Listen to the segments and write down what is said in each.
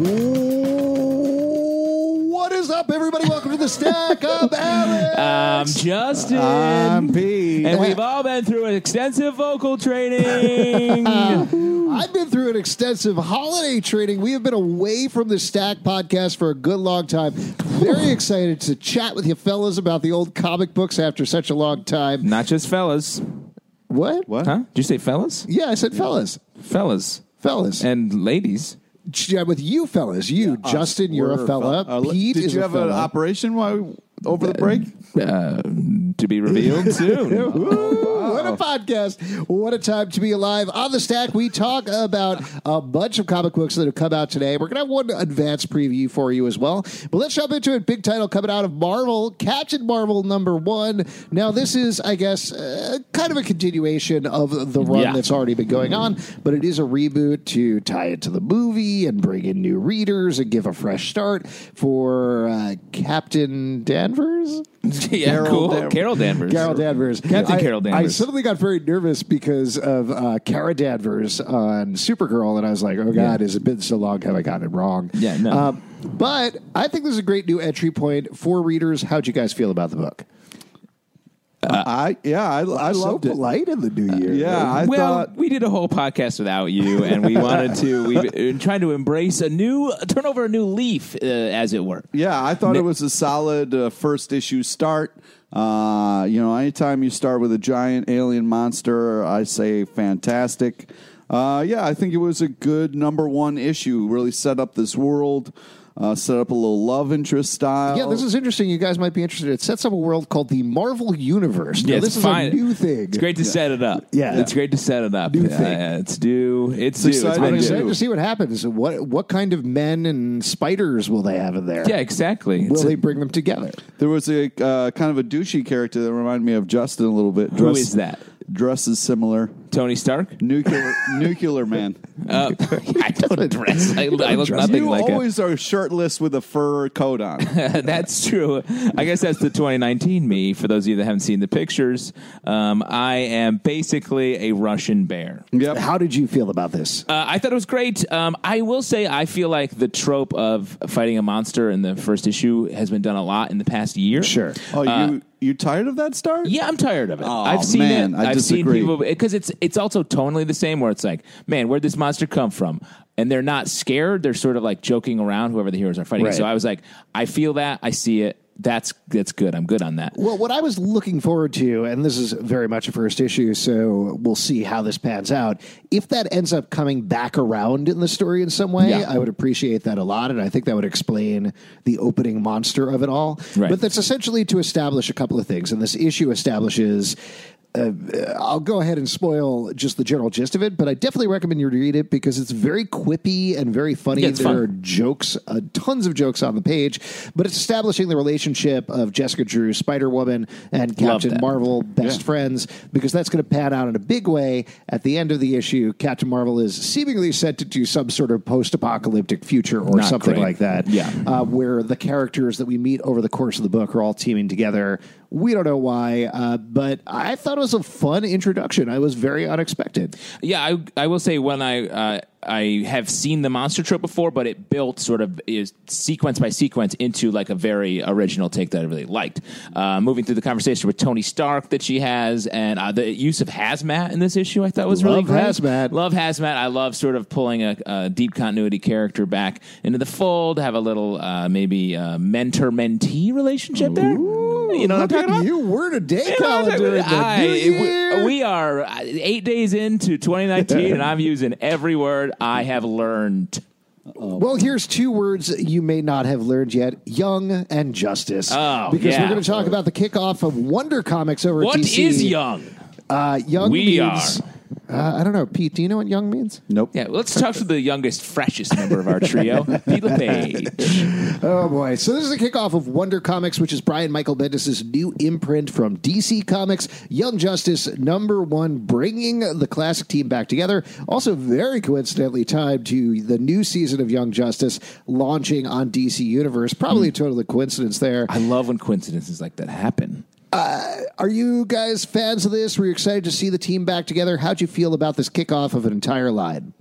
What is up, everybody? Welcome to the Stack of Alex. I'm Justin. I'm Pete. And we've all been through an extensive vocal training. I've been through an extensive holiday training. We have been away from the Stack podcast for a good long time. Very excited to chat with you fellas about the old comic books after such a long time. Not just fellas. What? What? Huh? Did you say fellas? Yeah, I said fellas. Fellas. Fellas. And ladies. Yeah, with you fellas. You, Justin, you're a fella. Uh, Pete did is you have an operation while over the break? Uh, to be revealed soon. Ooh, What a podcast. What a time to be alive. On the stack, we talk about a bunch of comic books that have come out today. We're going to have one advanced preview for you as well. But let's jump into it. Big title coming out of Marvel, Captain Marvel number one. Now, this is, I guess, uh, kind of a continuation of the run Yeah. that's already been going on, but it is a reboot to tie it to the movie and bring in new readers and give a fresh start for uh, Captain Danvers. yeah, Carol cool. Danvers. Carol Danvers. Carol Danvers. Captain I- Carol Danvers. I suddenly got very nervous because of uh, Kara Danvers on Supergirl, and I was like, oh, God, has it been so long? Have I gotten it wrong? Yeah, no. Um, but I think this is a great new entry point for readers. How'd you guys feel about the book? I yeah, I, I so loved it. polite in the new year. Yeah, I well, thought we did a whole podcast without you, and we wanted to. We've been trying to embrace a new, turn over a new leaf, uh, as it were. yeah, I thought Nick- it was a solid uh, first issue start. Uh, you know, anytime you start with a giant alien monster, I say fantastic. Uh, yeah, I think it was a good number one issue. Really set up this world, uh, set up a little love interest style. Yeah, this is interesting. You guys might be interested. It sets up a world called the Marvel Universe. Now, Yeah, this it's is fine. a new thing. It's great to set it up. Yeah. it's great to set it up. New Uh, thing. it's due. It's, It's due. It's exciting. I'm been excited due. to see what happens. What what kind of men and spiders will they have in there? Yeah, exactly. Will It's they a- bring them together? There was a uh, kind of a douchey character that reminded me of Justin a little bit. Who is that? Dresses similar. Tony Stark. Nuclear, nuclear man. Uh, I don't dress. I, I look nothing you like a always are shirtless with a fur coat on. that's true. I guess that's the 2019 me. For those of you that haven't seen the pictures, um, I am basically a Russian bear. yep. How did you feel about this? Uh, I thought it was great. Um, I will say I feel like the trope of fighting a monster in the first issue has been done a lot in the past year. Sure. Oh, Uh, you you tired of that start? Yeah, I'm tired of it. Oh, I've seen man, it. I have seen disagree. people because it's it's also tonally the same. Where it's like, man, where'd this monster come from? And they're not scared. They're sort of like joking around. Whoever the heroes are fighting. Right. So I was like, I feel that. I see it. That's that's good. I'm good on that. Well, what I was looking forward to, and this is very much a first issue, so we'll see how this pans out. If that ends up coming back around in the story in some way, Yeah. I would appreciate that a lot, and I think that would explain the opening monster of it all. Right. But that's essentially to establish a couple of things, and this issue establishes uh, I'll go ahead and spoil just the general gist of it, but I definitely recommend you read it because it's very quippy and very funny. Yeah, there fun. are jokes, uh, tons of jokes on the page, but it's establishing the relationship of Jessica Drew, Spider Woman, and Captain. Marvel, best friends, because that's going to pan out in a big way at the end of the issue. Captain Marvel is seemingly set to do some sort of post apocalyptic future or Not something great. like that. Yeah. Uh, where the characters that we meet over the course of the book are all teaming together. We don't know why, uh, but I thought it was a fun introduction. I was very unexpected. Yeah, I I will say when I uh, I have seen the monster trope before, but it built sort of is sequence by sequence into like a very original take that I really liked. Uh, moving through the conversation with Tony Stark that she has, and uh, the use of hazmat in this issue, I thought was really Love great. hazmat. Love hazmat. I love sort of pulling a, a deep continuity character back into the fold. Have a little uh, maybe uh, mentor mentee relationship there. You know what I'm Look talking about? you, were a day You I'm calendar. in talking the about? I- new year. we, we are uh, eight days into 2019, and I'm using every word I have learned. Well, here's two words you may not have learned yet: young and justice. Oh, because yeah. we're going to talk about the kickoff of Wonder Comics over What at DC. is young? Uh, young We means. Uh, I don't know, Pete. Do you know what young means? Nope. Yeah, let's talk to the youngest, freshest member of our trio, Pete LePage. Oh boy! So this is the kickoff of Wonder Comics, which is Brian Michael Bendis' new imprint from DC Comics. Young Justice number one, bringing the classic team back together. Also, very coincidentally timed to the new season of Young Justice launching on DC Universe. Probably a total coincidence there. I love when coincidences like that happen. Are you guys fans of this? Were you excited to see the team back together? How'd you feel about this kickoff of an entire line?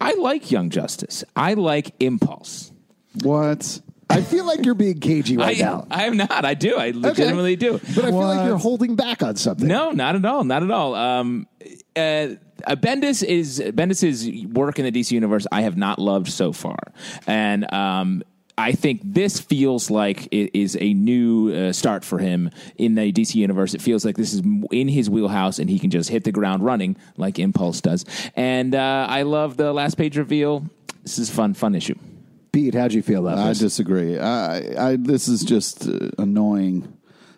I like Young Justice. I like Impulse. What? I feel like you're being cagey right I, now. I am not. I do. I legitimately do. But I feel like you're holding back on something. No, not at all. Not at all. Um, uh, uh, Bendis is Bendis's work in the DC universe. I have not loved so far, and um, I think this feels like it is a new uh, start for him in the DC universe. It feels like this is in his wheelhouse, and he can just hit the ground running like Impulse does. And uh, I love the last page reveal. This is a fun, fun issue. Pete, how'd you feel about I this? disagree. I, I this is just uh, annoying.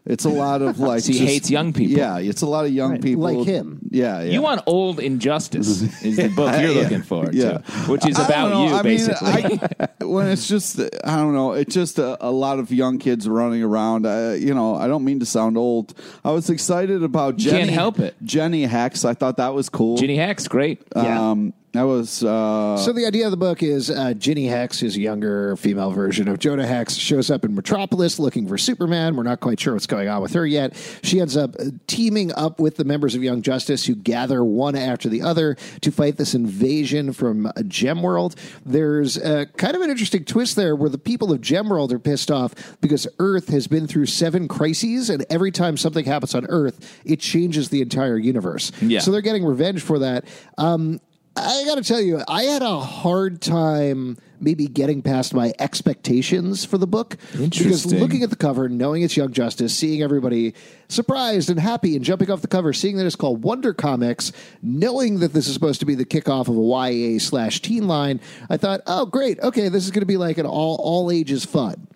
It's a lot of like. So he just- hates young people. Yeah, it's a lot of young Right, people like him. Yeah, yeah. You want Old Injustice is the book you're Yeah, looking for, yeah. too, which is I don't about know. you, I mean, basically. I- when it's just, I don't know, it's just a, a lot of young kids running around. Uh, you know, I don't mean to sound old. I was excited about You Jenny. can't help it. Jenny Hex. I thought that was cool. Ginny Hex, great. Yeah. Um, that was. Uh, So the idea of the book is uh, Ginny Hex, his younger female version of Jonah Hex, shows up in Metropolis looking for Superman. We're not quite sure what's going on with her yet. She ends up uh, teaming up with the members of Young Justice, who gather one after the other to fight this invasion from uh, Gemworld. There's uh, kind of an interesting twist there, where the people of Gemworld are pissed off because Earth has been through seven crises, and every time something happens on Earth, it changes the entire universe. Yeah. So they're getting revenge for that. Um, I got to tell you, I had a hard time maybe getting past my expectations for the book. Because looking at the cover, knowing it's Young Justice, seeing everybody surprised and happy and jumping off the cover, seeing that it's called Wonder Comics, knowing that this is supposed to be the kickoff of a YA slash teen line, I thought, oh, great. Okay, this is going to be like an all, all ages fun.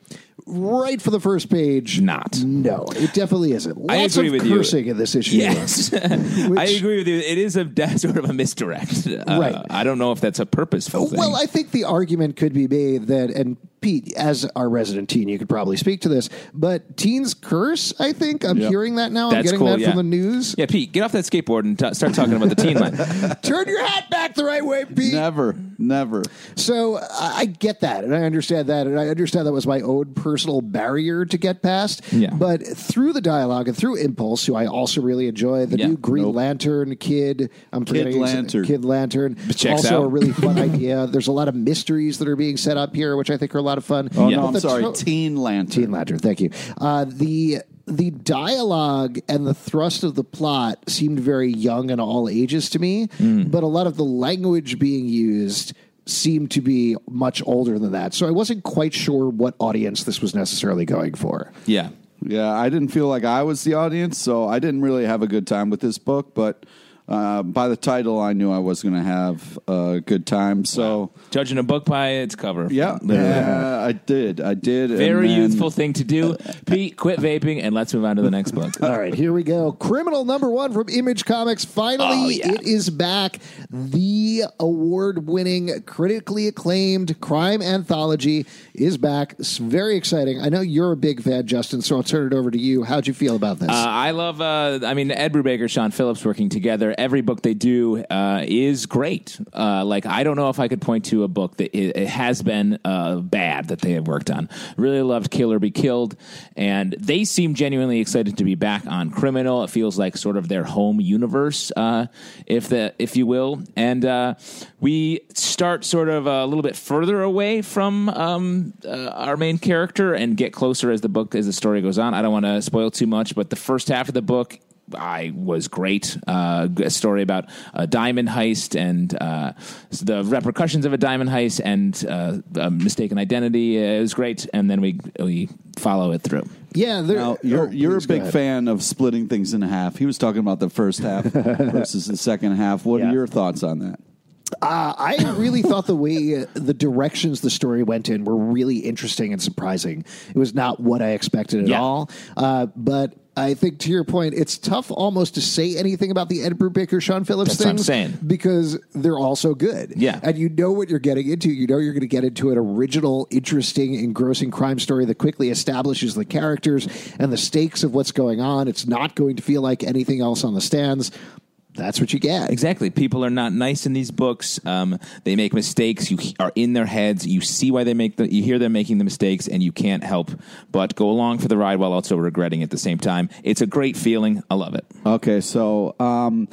Right for the first page. Not. No, it definitely isn't. Lots I agree of with you. cursing in this issue. Yes, I agree with you. It is a sort of a misdirect. Uh, Right. I don't know if that's a purposeful thing. Well, I think the argument could be made that, and Pete, as our resident teen, you could probably speak to this, but teens curse, I think. I'm Yep. hearing that now. I'm getting cool, that yeah. from the news. yeah, Pete, get off that skateboard and t- start talking about the teen line. Turn your hat back the right way, Pete. never, never. So I I get that, and I understand that, and I understand that was my own personal barrier to get past. Yeah. But through the dialogue and through Impulse, who I also really enjoy, the Yeah. new Green Nope. Lantern kid, I'm his- Lantern. Kid Lantern, Checks also out. a really fun idea. There's a lot of mysteries that are being set up here, which I think are a lot of fun. Oh Yeah. no, I'm the sorry. to- Teen Lantern. Teen Lantern, thank you. Uh, the the dialogue and the thrust of the plot seemed very young and all ages to me, Hmm. but a lot of the language being used seemed to be much older than that. So I wasn't quite sure what audience this was necessarily going for. yeah. Yeah, I didn't feel like I was the audience, so I didn't really have a good time with this book. But uh, by the title, I knew I was going to have a good time. So, Judging a book by its cover. yeah, Literally. yeah, I did. I did. and Very then- youthful thing to do. Pete, quit vaping and let's move on to the next book. All right, here we go. Criminal number one from Image Comics. Finally, Oh, yeah. it is back. The award winning, critically acclaimed crime anthology is back. It's very exciting. I know you're a big fan, Justin, so I'll turn it over to you. How'd you feel about this? Uh, I love. Uh, I mean, Ed Brubaker, Sean Phillips working together. Every book they do uh, is great. Uh, like I don't know if I could point to a book that it, it has been uh, bad that they have worked on. Really loved Kill or Be Killed, and they seem genuinely excited to be back on Criminal. It feels like sort of their home universe, uh, if the if you will. And uh, we start sort of a little bit further away from um, uh, our main character and get closer as the book as the story goes on. I don't want to spoil too much, but the first half of the book I was great. Uh, a story about a diamond heist and uh, the repercussions of a diamond heist and uh, a mistaken identity. Uh, It was great, and then we we follow it through. yeah, there, Now, you're oh, you're a big fan of splitting things in half. He was talking about the first half versus the second half. What Yeah. are your thoughts on that? Uh, I really thought the way uh, the directions the story went in were really interesting and surprising. It was not what I expected at Yeah. all. Uh, but I think to your point, it's tough almost to say anything about the Ed Brubaker, Sean Phillips That's I'm things saying. because they're all so good. Yeah. and you know what you're getting into. You know you're going to get into an original, interesting, engrossing crime story that quickly establishes the characters and the stakes of what's going on. It's not going to feel like anything else on the stands. That's what you get. Exactly. People are not nice in these books. Um, they make mistakes. You are in their heads. You see why they make the. You hear them making the mistakes, and you can't help but go along for the ride while also regretting at the same time. It's a great feeling. I love it. Okay, so um,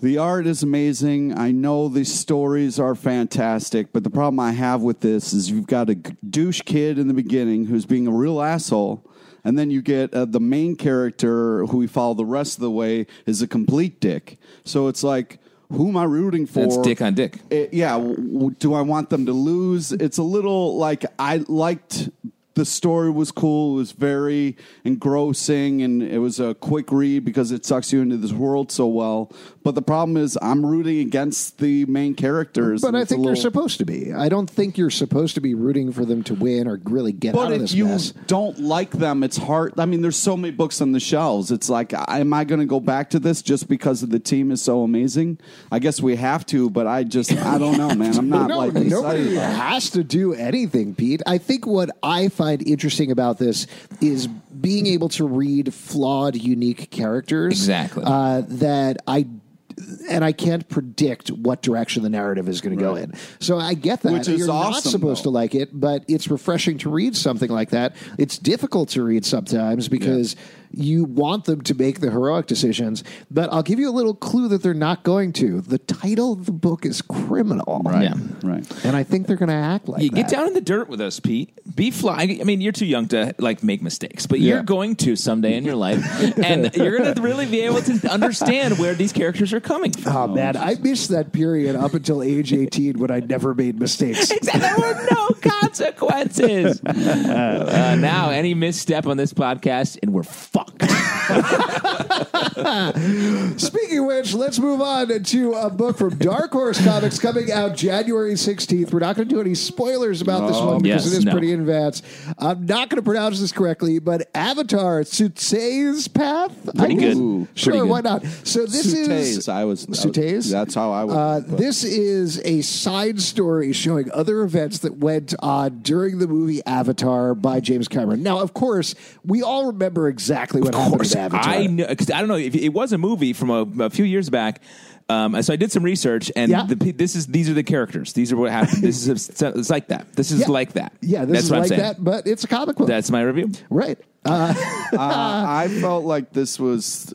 the art is amazing. I know the stories are fantastic, but the problem I have with this is you've got a douche kid in the beginning who's being a real asshole, and then you get uh, the main character who we follow the rest of the way is a complete dick. So it's like, who am I rooting for? It's dick on dick. It- yeah. w- w- do I want them to lose? It's a little like I liked the story was cool. It was very engrossing and it was a quick read because it sucks you into this world so well. But the problem is I'm rooting against the main characters. But I think you're supposed to be. I don't think you're supposed to be rooting for them to win or really get out But of if this you mess. don't like them, it's hard. I mean, there's so many books on the shelves. It's like, am I going to go back to this just because the team is so amazing? I guess we have to, but I just, I don't know, man. I'm not no, like nobody has to do anything, Pete. I think what I find interesting about this is being able to read flawed, unique characters. Exactly. Uh, that I. And I can't predict what direction the narrative is going to go in. So I get that. Which is You're not awesome, supposed though. to like it, but it's refreshing to read something like that. It's difficult to read sometimes because you want them to make the heroic decisions. But I'll give you a little clue that they're not going to. The title of the book is Criminal. Right, Yeah. right. And I think they're going to act like You that. get down in the dirt with us, Pete. Be fly. I mean, you're too young to like make mistakes, but Yeah. you're going to someday in your life, and you're going to really be able to understand where these characters are coming from. Oh man, I missed that period up until age eighteen when I never made mistakes. Exactly. There were no consequences. Uh, now, any misstep on this podcast, and we're fucked. Speaking of which, let's move on to a book from Dark Horse Comics coming out January 16th. We're not going to do any spoilers about this one because yes, it is no. pretty advanced. I'm not going to pronounce this correctly, but Avatar Tsu'tey's Path? Pretty I guess. good. Ooh. Sure, Pretty good. why not? So this Sutes, is I was, I Sutes? That's how I was. Uh, this is a side story showing other events that went on during the movie Avatar by James Cameron. Now, of course, we all remember exactly what happened in Avatar. I know, cause I don't know if it was a movie from a, a few years back. Um, so I did some research, and Yeah. the, pe- this is these are the characters. These are what happened. This is it's like that. This is Yeah. like that. Yeah, this That's is what like I'm saying. that, but it's a comic book. That's my review. right. Uh, uh, I felt like this was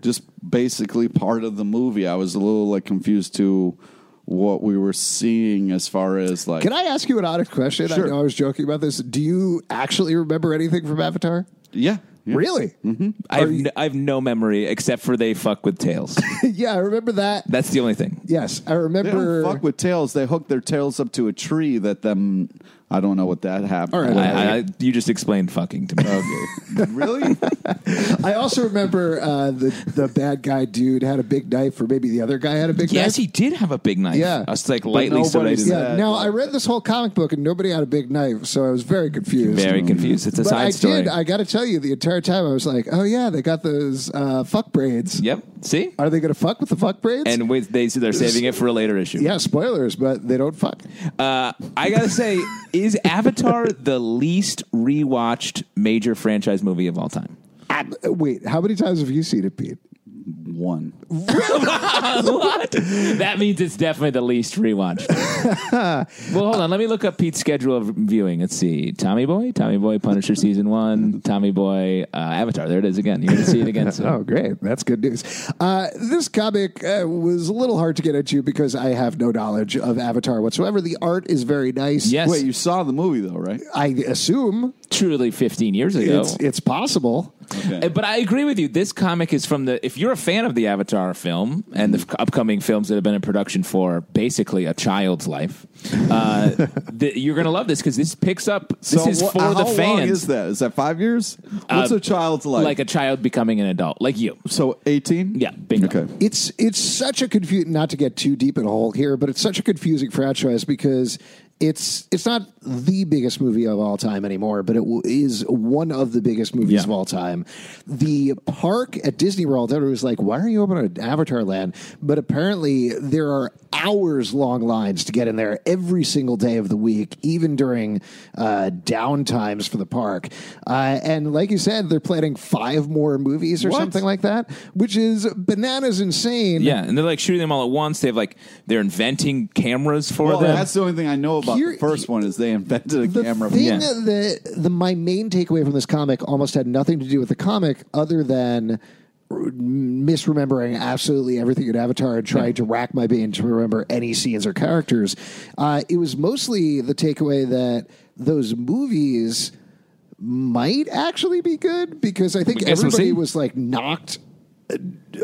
just basically part of the movie. I was a little like confused to what we were seeing as far as like. can I ask you an honest question? Sure. I know I was joking about this. Do you actually remember anything from Avatar? Yeah. Yeah. Really? Mm-hmm. I have, no, I have no memory except for they fuck with tails. yeah, I remember that. That's the only thing. Yes, I They remember. don't fuck with tails. They hook their tails up to a tree that them I don't know what that happened. All right, I, I, you just explained fucking to me. Okay. really? I also remember uh, the the bad guy dude had a big knife, or maybe the other guy had a big yes, knife. Yes, he did have a big knife. Yeah. I was like But lightly nobody serrated. yeah. that, Now I read this whole comic book and nobody had a big knife, so I was very confused. Very confused. It's a but side I story. did. I got to tell you, the entire time I was like, "Oh yeah, they got those uh, fuck braids. Yep. See? Are they going to fuck with the fuck braids?" And wait, they they're saving it for a later issue. yeah, spoilers, but they don't fuck. Uh, I gotta say, is Avatar the least rewatched major franchise movie of all time? Uh, Wait, how many times have you seen it, Pete? One. what? That means it's definitely the least rewatched. well, hold on. Let me look up Pete's schedule of viewing. Let's see. Tommy Boy, Tommy Boy, Punisher season one, Tommy Boy, uh, Avatar. There it is again. You're going to see it again soon. Oh, great. That's good news. Uh, this comic uh, was a little hard to get into because I have no knowledge of Avatar whatsoever. The art is very nice. Yes. Wait, you saw the movie though, right? I assume Truly 15 years ago. it's, it's possible. Uh, But I agree with you. This comic is from the. If you're a fan of the Avatar film and the f- upcoming films that have been in production for basically a child's life, uh, the, you're going to love this because this picks up. This So is what- for how the long fans. is that? Is that five years? What's Uh, a child's life? like a child becoming an adult, like you. so eighteen? Yeah, bingo. Okay. It's it's such a confusing. Not to get too deep in a hole here, but it's such a confusing franchise because it's it's not the biggest movie of all time anymore, but it w- is one of the biggest movies Yeah. of all time. The park at Disney World, everyone was like, "Why are you opening an Avatar land?" But apparently, there are hours long lines to get in there every single day of the week, even during uh, down times for the park. Uh, and like you said, they're planning five more movies or What? something like that, which is bananas insane. Yeah, and they're like shooting them all at once. They have like they're inventing cameras for Well, them. that's the only thing I know about Here- the first one is they invented a The camera. thing Yeah. that the my main takeaway from this comic almost had nothing to do with the comic, other than misremembering absolutely everything in Avatar and trying to rack my brain to remember any scenes or characters. Uh, it was mostly the takeaway that those movies might actually be good because I think everybody was like knocked uh,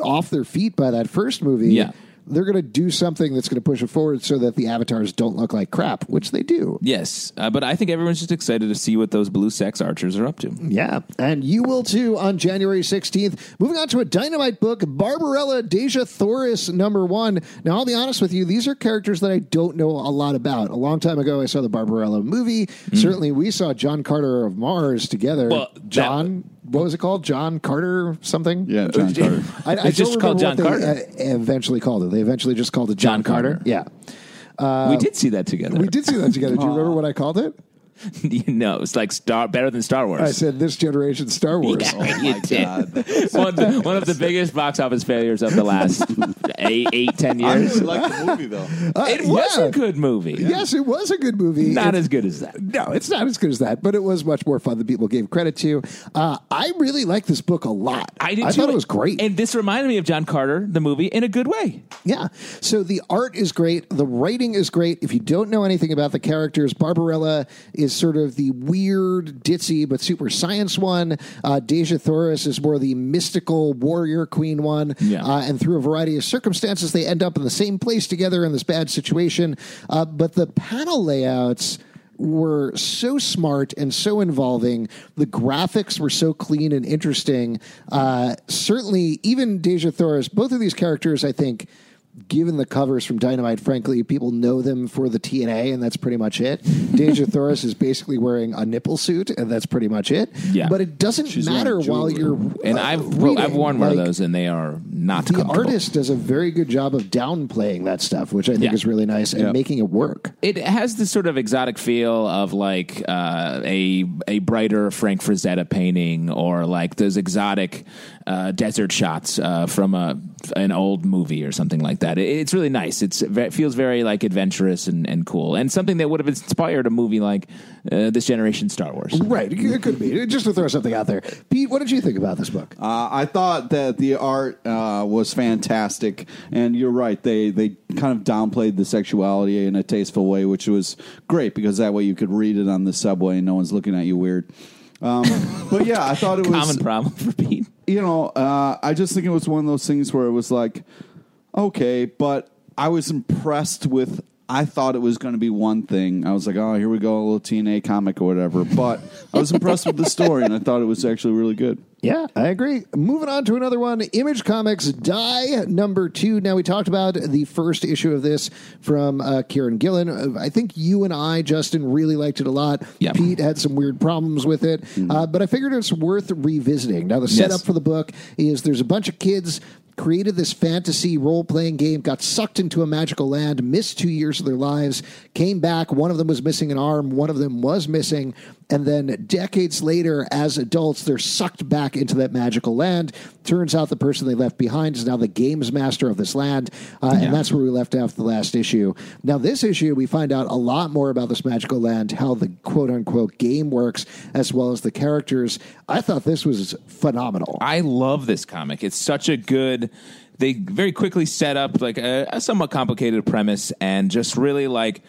off their feet by that first movie. Yeah. They're going to do something that's going to push it forward so that the avatars don't look like crap, which they do. yes, uh, but I think everyone's just excited to see what those blue sex archers are up to. Yeah, and you will too on January 16th. Moving on to a dynamite book, Barbarella Dejah Thoris number one. Now, I'll be honest with you, these are characters that I don't know a lot about. A long time ago, I saw the Barbarella movie. Certainly, we saw John Carter of Mars together. Mm. Well, John, what was it called? John Carter something? Yeah, John Carter. I, I just called John what Carter. They, uh, eventually called it. They eventually just called it John, John Carter. Carter. Yeah. we did see that together. We did see that together. Do you remember what I called it? no, it's like Star better than Star Wars. I said this generation Star Wars. Yeah, Oh you my did. God. one, of the, one of the biggest box office failures of the last eight, eight, ten I years. really like the movie though. Uh, it was yeah. a good movie. Yes, it was a good movie. Not It's- as good as that. No, it's not as good as that, but it was much more fun than people gave credit to. Uh, I really like this book a lot. I did I too. thought it was great. And this reminded me of John Carter, the movie, in a good way. yeah. So the art is great. The writing is great. If you don't know anything about the characters, Barbarella is sort of the weird, ditzy, but super science one. Uh, Dejah Thoris is more the mystical warrior queen one. Yeah. Uh, and through a variety of circumstances, they end up in the same place together in this bad situation. Uh, but the panel layouts were so smart and so involving. The graphics were so clean and interesting. Uh, certainly, even Dejah Thoris, both of these characters, I think. Given the covers from Dynamite, frankly, people know them for the TNA, and that's pretty much it. Dejah Thoris is basically wearing a nipple suit, and that's pretty much it. Yeah. But it doesn't She's matter wearing while you're. And uh, I've I've worn one of those, and they are not the comfortable. artist does a very good job of downplaying that stuff, which I think Yeah. is really nice, and making it work. It has this sort of exotic feel of like uh, a a brighter Frank Frazetta painting, or like those exotic uh, desert shots uh, from a an old movie or something like that. It, it's really nice. It's it feels very like adventurous and, and cool, and something that would have inspired a movie like uh, this generation Star Wars. Right, it could be just to throw something out there. Pete, what did you think about this book? Uh, I thought that the art uh, was fantastic, and you're right. They they kind of downplayed the sexuality in a tasteful way, which was great because that way you could read it on the subway and no one's looking at you weird. Um, but yeah, I thought it was Common problem for Pete. You know, uh, I just think it was one of those things where it was like, okay, but I was impressed with I thought it was going to be one thing. I was like, oh, here we go, a little TNA comic or whatever. But I was impressed with the story, and I thought it was actually really good. Yeah, I agree. Moving on to another one Image Comics Die number two. Now, we talked about the first issue of this from uh, Kieron Gillen. I think you and I, Justin, really liked it a lot. Yeah. Pete had some weird problems with it, uh, but I figured it's worth revisiting. Now, the setup Yes. for the book is there's a bunch of kids created this fantasy role playing game, got sucked into a magical land, missed two years of their lives, came back. One of them was missing an arm, one of them was missing. And then decades later, as adults, they're sucked back into that magical land. Turns out the person they left behind is now the games master of this land. Uh, And that's where we left off the last issue. Now, this issue, we find out a lot more about this magical land, how the quote unquote game works, as well as the characters. I thought this was phenomenal. I love this comic. It's such a good. They very quickly set up like a, a somewhat complicated premise and just really like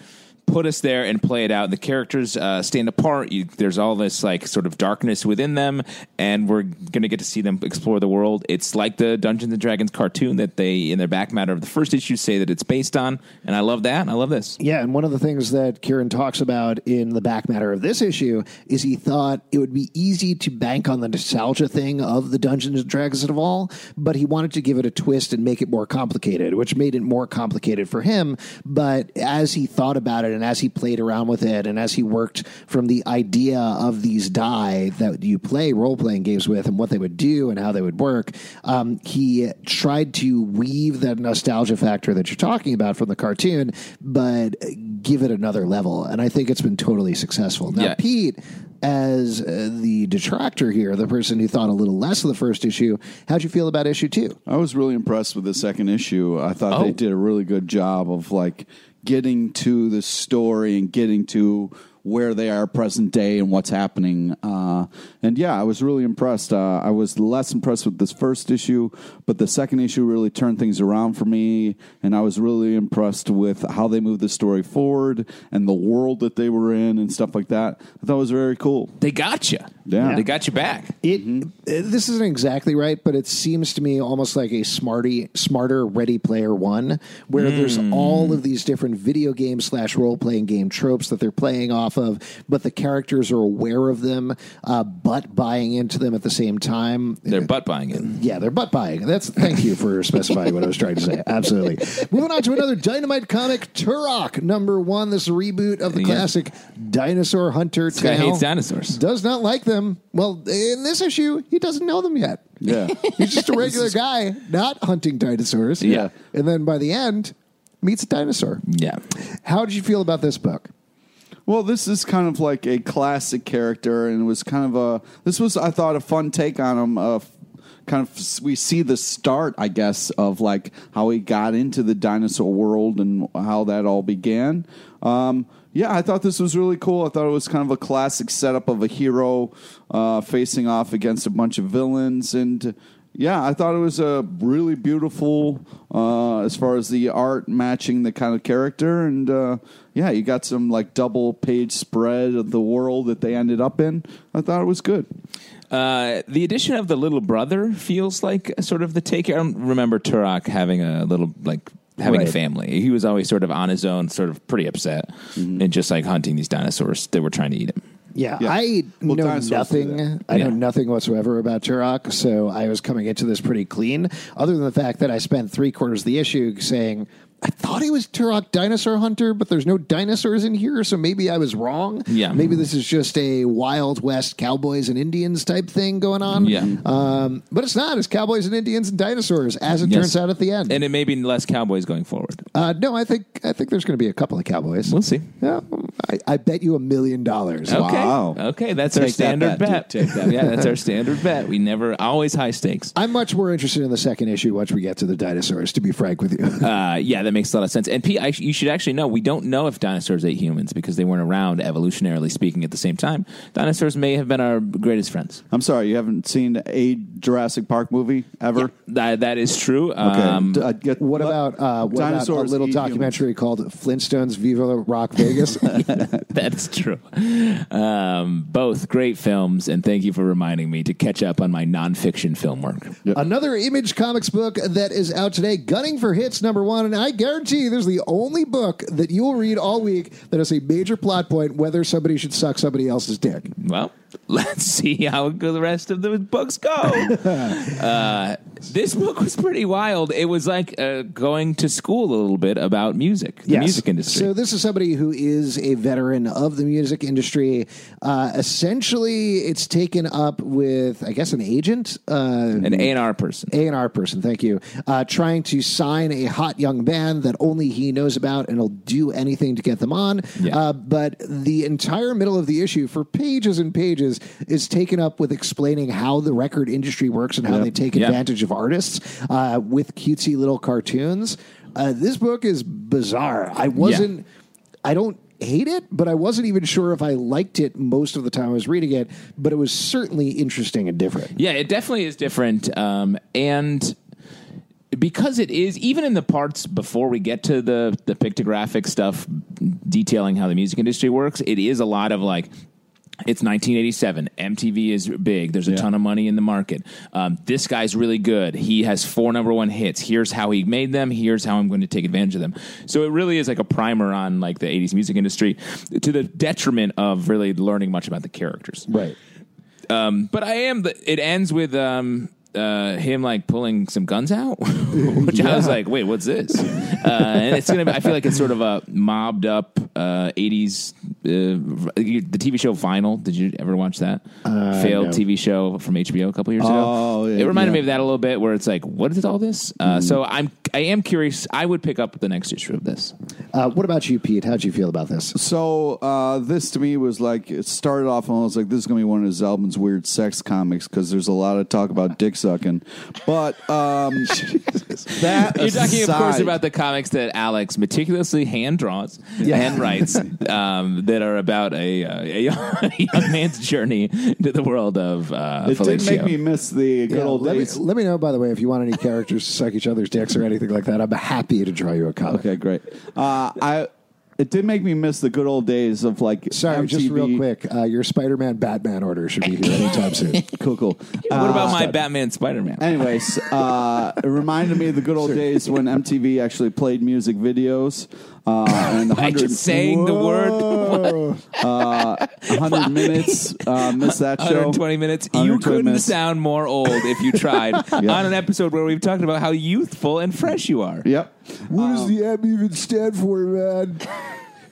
put us there and play it out. The characters uh, stand apart. You, there's all this like sort of darkness within them, and we're gonna get to see them explore the world. It's like the Dungeons and Dragons cartoon that they in their back matter of the first issue say that it's based on, and I love that. I love this. Yeah, and one of the things that Kieron talks about in the back matter of this issue is he thought it would be easy to bank on the nostalgia thing of the Dungeons and Dragons of all, but he wanted to give it a twist and make it more complicated, which made it more complicated for him. But as he thought about it and as he played around with it and as he worked from the idea of these die that you play role playing games with and what they would do and how they would work, um, he tried to weave that nostalgia factor that you're talking about from the cartoon, but give it another level. And I think it's been totally successful. Now, Yeah. Pete, as uh, the detractor here, the person who thought a little less of the first issue, how'd you feel about issue two? I was really impressed with the second issue. I thought Oh. they did a really good job of like getting to the story and getting to where they are present day and what's happening. Uh, and yeah, I was really impressed. Uh, I was less impressed with this first issue, but the second issue really turned things around for me. And I was really impressed with how they moved the story forward and the world that they were in and stuff like that. I thought it was very cool. They got you. Yeah. they got you back. It uh, this isn't exactly right, but it seems to me almost like a smarty, smarter Ready Player One, where there's all of these different video game slash role playing game tropes that they're playing off of, but the characters are aware of them, uh, but buying into them at the same time. They're butt buying it. Yeah, they're butt buying. That's thank you for specifying what I was trying to say. Absolutely. Moving on to another Dynamite comic, Turok number one. This reboot of the Yeah. classic Dinosaur Hunter This guy hates dinosaurs. Does not like them. Well, in this issue, he doesn't know them yet. Yeah. He's just a regular guy, not hunting dinosaurs. Yeah. And then by the end, meets a dinosaur. Yeah. How did you feel about this book? Well, this is kind of like a classic character, and it was kind of a. This was, I thought, a fun take on him. Uh, kind of, we see the start, I guess, of like how he got into the dinosaur world and how that all began. Um, yeah, I thought this was really cool. I thought it was kind of a classic setup of a hero uh, facing off against a bunch of villains, and yeah, I thought it was a really beautiful uh, as far as the art matching the kind of character, and uh, yeah, you got some like double page spread of the world that they ended up in. I thought it was good. Uh, the addition of the little brother feels like sort of the take. I don't remember Turok having a little like having a family. He was always sort of on his own, sort of pretty upset, and just like hunting these dinosaurs that were trying to eat him. Yeah, Yeah. I Well, know nothing. I know Yeah. nothing whatsoever about Turok, so I was coming into this pretty clean. Other than the fact that I spent three quarters of the issue saying I thought he was Turok Dinosaur Hunter, but there's no dinosaurs in here, so maybe I was wrong. Yeah. maybe this is just a Wild West cowboys and Indians type thing going on. Yeah. um, but it's not. It's cowboys and Indians and dinosaurs, as it Yes. turns out at the end. And it may be less cowboys going forward. uh, no, I think I think there's going to be a couple of cowboys. We'll see. Yeah, I, I bet you a million dollars. Okay. Wow. Okay, that's our Take that standard bet, bet. Take that yeah, that's our standard bet. We never always high stakes. I'm much more interested in the second issue once we get to the dinosaurs. To be frank with you, Uh, yeah, that makes a lot of sense. And Pete, I, you should actually know we don't know if dinosaurs ate humans because they weren't around evolutionarily speaking at the same time. Dinosaurs may have been our greatest friends. I'm sorry, you haven't seen a Jurassic Park movie ever? That that is true. Okay. Um, D- uh, get- what let- about uh, what about a little eat documentary called Flintstones Viva Rock Vegas? That's true. Um, both great films, and thank you for reminding me to catch up on my nonfiction film work. Another Image Comics book that is out today, Gunning for Hits number one, and I guarantee this is the only book that you will read all week that has a major plot point whether somebody should suck somebody else's dick. Well, let's see how the rest of the books go. uh, this book was pretty wild. It was like uh, going to school a little bit about music, the Yes. music industry. So this is somebody who is a veteran of the music industry. Uh, essentially, it's taken up with, I guess, an agent, uh, An A and R person. A and R person. Thank you. Uh, trying to sign a hot young band that only he knows about, and he'll do anything to get them on. Yeah. Uh, but the entire middle of the issue, for pages and pages, is taken up with explaining how the record industry works and how they take Yep. advantage of artists uh, with cutesy little cartoons. Uh, this book is bizarre. I wasn't. I don't hate it, but I wasn't even sure if I liked it most of the time I was reading it. But it was certainly interesting and different. Yeah, it definitely is different. Um, and because it is, even in the parts before we get to the, the pictographic stuff detailing how the music industry works, it is a lot of like, it's 1987. MTV is big. There's a ton of money in the market. Um, this guy's really good. He has four number one hits. Here's how he made them. Here's how I'm going to take advantage of them. So it really is like a primer on like the 80s music industry to the detriment of really learning much about the characters. Right. Um, but I am. The, it ends with um, uh, him like pulling some guns out, which I was like, "Wait, what's this?" Uh, and it's gonna. Be, I feel like it's sort of a mobbed up uh, '80s. Uh, the TV show Vinyl. Did you ever watch that? Failed no. TV show from HBO a couple years Oh, ago. yeah, it reminded yeah. me of that a little bit, where it's like, "What is all this?" Uh, So I'm. I am curious. I would pick up the next issue of this. Uh, what about you, Pete? How'd you feel about this? So uh, this to me was like it started off and I was like, this is gonna be one of his album's weird sex comics because there's a lot of talk about dick sucking, but um, that You're talking, of course, aside- about the comics that Alex meticulously hand draws and writes um, that are about a, uh, a young, a young man's journey to the world of uh, It did make fellatio. me miss the good Yeah, old let, me, days. let me know, by the way, if you want any characters to suck each other's dicks or anything like that. I'm happy to draw you a comic. Okay, great. Uh, I it did make me miss the good old days of like Sorry, just real quick. Uh, your Spider-Man Batman order should be here anytime soon. Cool, cool. What Uh, about my Batman Spider Man? Anyways, uh, it reminded me of the good old days when MTV actually played music videos. Uh, and I 100, just saying the word uh, 100 minutes. Uh, missed that show. 120 minutes. You couldn't minutes. sound more old if you tried on an episode where we've talked about how youthful and fresh you are. Yep. what does the M even stand for, man?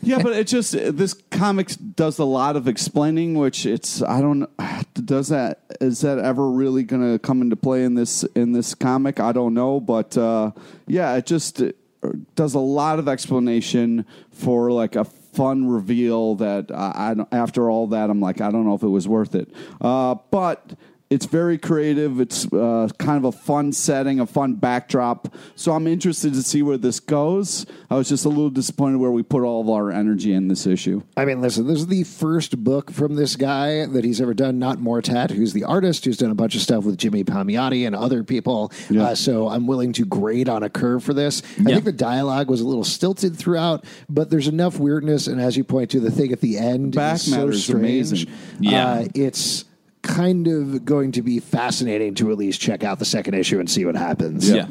Yeah, but it just this comic does a lot of explaining, which it's I don't does that is that ever really going to come into play in this in this comic? I don't know, but uh, yeah, it just uh, does a lot of explanation for like a fun reveal that I, I after all that I'm like I don't know if it was worth it, uh, but. It's very creative. It's uh, kind of a fun setting, a fun backdrop. So I'm interested to see where this goes. I was just a little disappointed where we put all of our energy in this issue. I mean, listen, this is the first book from this guy that he's ever done, not Moritat, who's the artist, who's done a bunch of stuff with Jimmy Palmiotti and other people. Yeah. Uh, so I'm willing to grade on a curve for this. I Yeah. think the dialogue was a little stilted throughout, but there's enough weirdness. And as you point to, the thing at the end Back is so strange. amazing. Yeah. Uh, it's kind of going to be fascinating to at least check out the second issue and see what happens. Yeah.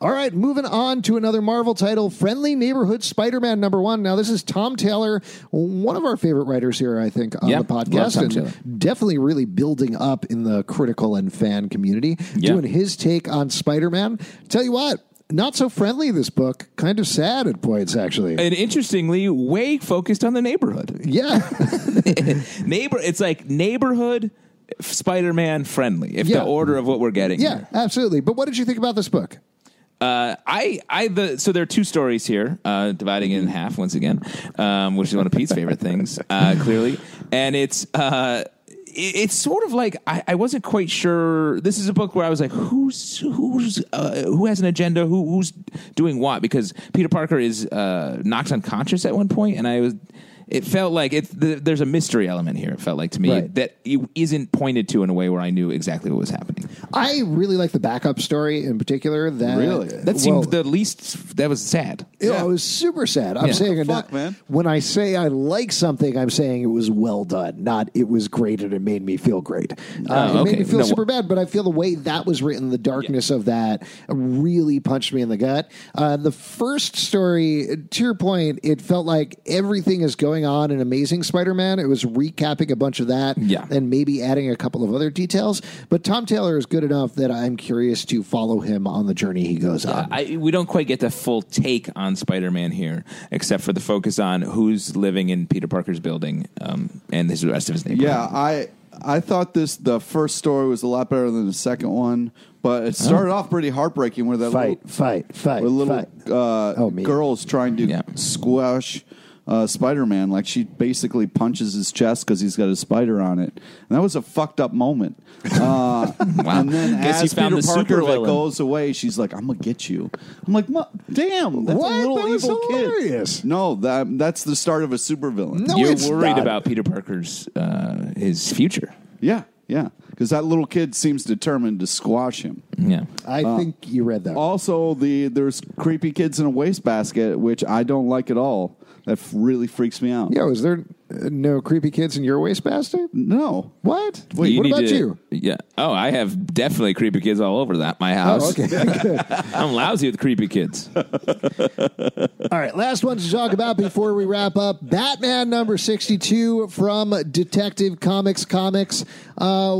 All right, moving on to another Marvel title, Friendly Neighborhood Spider-Man number one. Now, this is Tom Taylor, one of our favorite writers here, I think, on Yeah, the podcast, and definitely really building up in the critical and fan community, Yeah. doing his take on Spider-Man. Tell you what, not so friendly. This book, kind of sad at points, actually. And interestingly, way focused on the neighborhood. yeah, Neighbor, it's like neighborhood Spider-Man friendly. If Yeah. the order of what we're getting. yeah, here. absolutely. But what did you think about this book? Uh, I, I, the so there are two stories here, uh, dividing it in half once again, um, which is one of Pete's favorite things, uh, clearly, and it's. Uh, it- it's sort of like I, I wasn't quite sure. This is a book where I was like, "Who's who's uh, who has an agenda? Who, who's doing what?" Because Peter Parker is uh, knocked unconscious at one point, and I was it felt like it. The, there's a mystery element here. It felt like to me Right. that it isn't pointed to in a way where I knew exactly what was happening. I really like the backup story in particular. That Really? That seemed well, the least. That was sad. Yeah, it was super sad. I'm Yeah. saying Fuck, not- man. when I say I like something, I'm saying it was well done, not it was great and it made me feel great. Uh, Oh, It made okay. me feel No, super bad, but I feel the way that was written, the darkness of that really punched me in the gut. Uh, the first story, to your point, it felt like everything is going on in Amazing Spider-Man. It was recapping a bunch of that, Yeah. and maybe adding a couple of other details. But Tom Taylor is good enough that I'm curious to follow him on the journey he goes on. I, we don't quite get the full take on Spider-Man here, except for the focus on who's living in Peter Parker's building um, and his, the rest of his neighborhood. Yeah, I I thought this the first story was a lot better than the second one, but it started off pretty heartbreaking where that fight, little, fight, fight, where little fight. uh, Oh, girl's trying to Yeah. squash uh, Spider Man. Like she basically punches his chest because he's got a spider on it, and that was a fucked up moment. Uh, And then Guess you as found Peter the Parker like goes away, she's like, "I'm gonna get you." I'm like, "Damn, that's What? a little That evil kid." No, that that's the start of a supervillain. No, You're worried not. about Peter Parker's uh, his future. Yeah, yeah, because that little kid seems determined to squash him. Yeah. I think you read that. Also, the there's creepy kids in a wastebasket, which I don't like at all. That really freaks me out. Yeah, was there uh, no creepy kids in your wastebasket? No, What? Wait, what about to- you? Yeah. Oh, I have definitely creepy kids all over that my house. Oh, okay. I'm lousy with creepy kids. All right, last one to talk about before we wrap up Batman number 62 from Detective Comics Comics. Uh,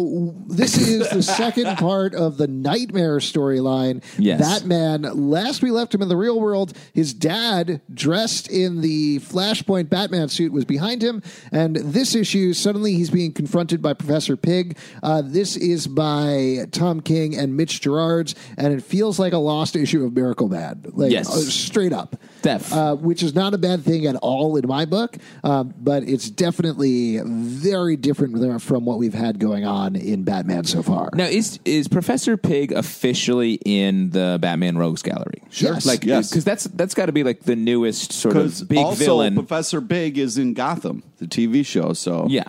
this is the second part of the Nightmare storyline. Yes. Batman, last we left him in the real world, his dad, dressed in the Flashpoint Batman suit, was behind him. And this issue, suddenly he's being confronted by Professor Pig. Uh, this is by Tom King and Mitch Gerads, and it feels like a lost issue of Miracle Man. Like, Yes. uh, straight up. Def. Uh, which is not a bad thing at all in my book, um, but it's definitely very different from what we've had going on in Batman so far. Now, is is Professor Pig officially in the Batman Rogues Gallery? Sure. Yes. Like, Yes. because that's that's got to be like the newest sort of big also villain. Professor Pig is in Gotham, the TV show. So yeah.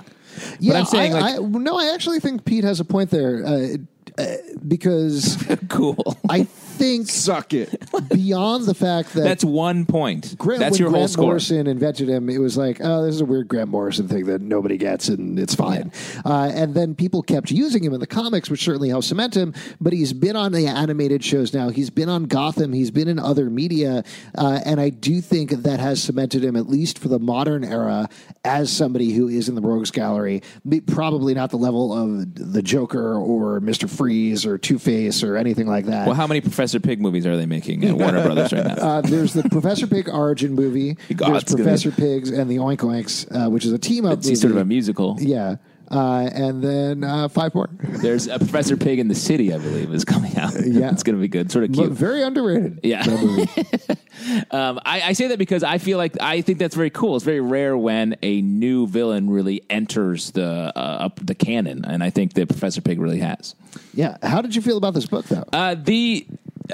yeah, but I'm saying, I, like, I, no, I actually think Pete has a point there uh, uh, because cool. I think suck it. beyond the fact that That's one point. Grant, That's when your whole Grant score. Morrison invented him, it was like, oh, this is a weird Grant Morrison thing that nobody gets, and it's fine. Uh, and then people kept using him in the comics, which certainly helped cement him. But he's been on the animated shows now. He's been on Gotham. He's been in other media, uh, and I do think that has cemented him, at least for the modern era, as somebody who is in the Rogues Gallery. Probably not the level of the Joker or Mister Freeze or Two Face or anything like that. Well, how many Professor Pig movies are they making at Warner Brothers right now? Uh, there's the Professor Pig origin movie. God, there's gonna Professor Pigs and the Oink Oinks, uh, which is a team up. it's sort of a musical. Yeah, uh, and then uh, five more. There's a Professor Pig in the City, I believe, is coming out. Yeah. it's going to be good. Sort of But very underrated. Yeah. that movie. Um, I, I say that because I feel like I think that's very cool. It's very rare when a new villain really enters the uh, up the canon, and I think that Professor Pig really has. yeah. How did you feel about this book, though? Uh, the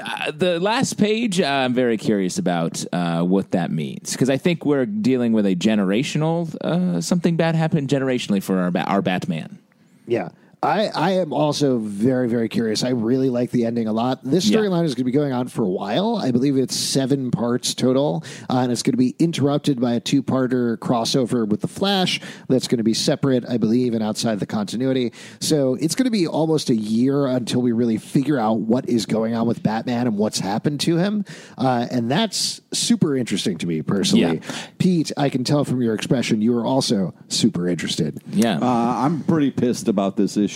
uh, the last page, uh, I'm very curious about uh, what that means because I think we're dealing with a generational uh, something bad happened generationally for our ba- our Batman. Yeah. I, I am also very, very curious. I really like the ending a lot. This Yeah. storyline is going to be going on for a while. I believe it's seven parts total, uh, and it's going to be interrupted by a two parter crossover with The Flash that's going to be separate, I believe, and outside the continuity. So it's going to be almost a year until we really figure out what is going on with Batman and what's happened to him. Uh, and that's super interesting to me personally. Yeah. Pete, I can tell from your expression, you are also super interested. Yeah, Uh, I'm pretty pissed about this issue.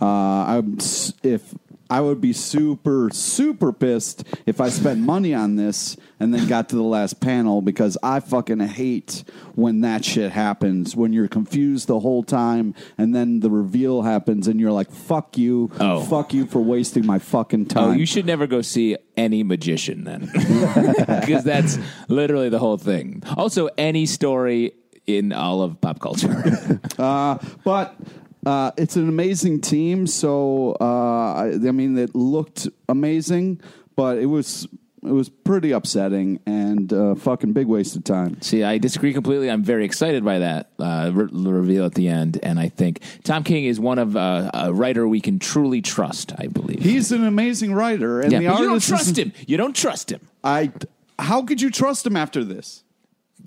Uh, I'm s- if I would be super super pissed if I spent money on this and then got to the last panel because I fucking hate when that shit happens when you're confused the whole time and then the reveal happens and you're like fuck you Oh. fuck you for wasting my fucking time. Oh, you should never go see any magician then, because that's literally the whole thing. Also, any story in all of pop culture. Uh, but uh, it's an amazing team. So uh, I, I mean, it looked amazing, but it was It was pretty upsetting and uh, fucking big waste of time. See, I disagree completely. I'm very excited by that uh, re- reveal at the end, and I think Tom King is one of uh, a writer we can truly trust. I believe He's an amazing writer, and Yeah, the but you don't trust him. You don't trust him I. How could you trust him after this?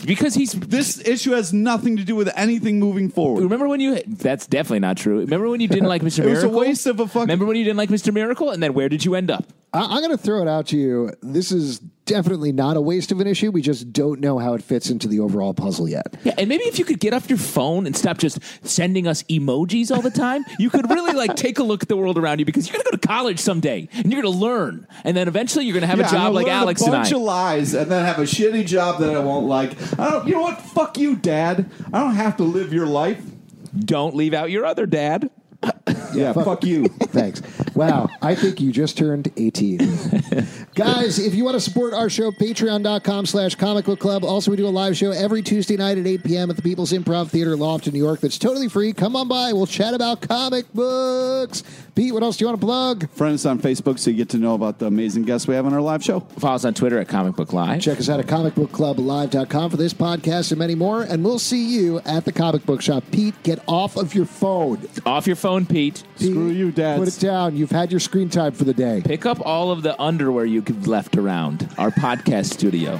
Because he's This issue has nothing to do with anything moving forward. Remember when you? That's definitely not true. Remember when you didn't like Mr. It was a Miracle? waste of a fucking- Remember when you didn't like Mr. Miracle, and then where did you end up? I, I'm going to throw it out to you. This is definitely not a waste of an issue. We just don't know how it fits into the overall puzzle yet. Yeah, and maybe if you could get off your phone and stop just sending us emojis all the time, you could really like take a look at the world around you because you're going to go to college someday and you're going to learn, and then eventually you're going to have Yeah, a I'm job like learn Alex a and I. bunch of lies, and then have a shitty job that I won't like. I don't. You know what? Fuck you, Dad. I don't have to live your life. Don't leave out your other dad. Yeah, fuck, you. Thanks. Wow, I think you just turned 18. Guys, if you want to support our show, patreon.com slash comic book club. Also, we do a live show every Tuesday night at 8 p.m. at the People's Improv Theater, Loft in New York. That's totally free. Come on by. We'll chat about comic books. Pete, what else do you want to plug? Friend us on Facebook so you get to know about the amazing guests we have on our live show. Follow us on Twitter at Comic Book Live. Check us out at comicbookclublive.com for this podcast and many more. And we'll see you at the comic book shop. Pete, get off of your phone. Off your phone, Pete. Pete, Screw you, dads. Put it down. You've had your screen time for the day. Pick up all of the underwear you left around our podcast studio.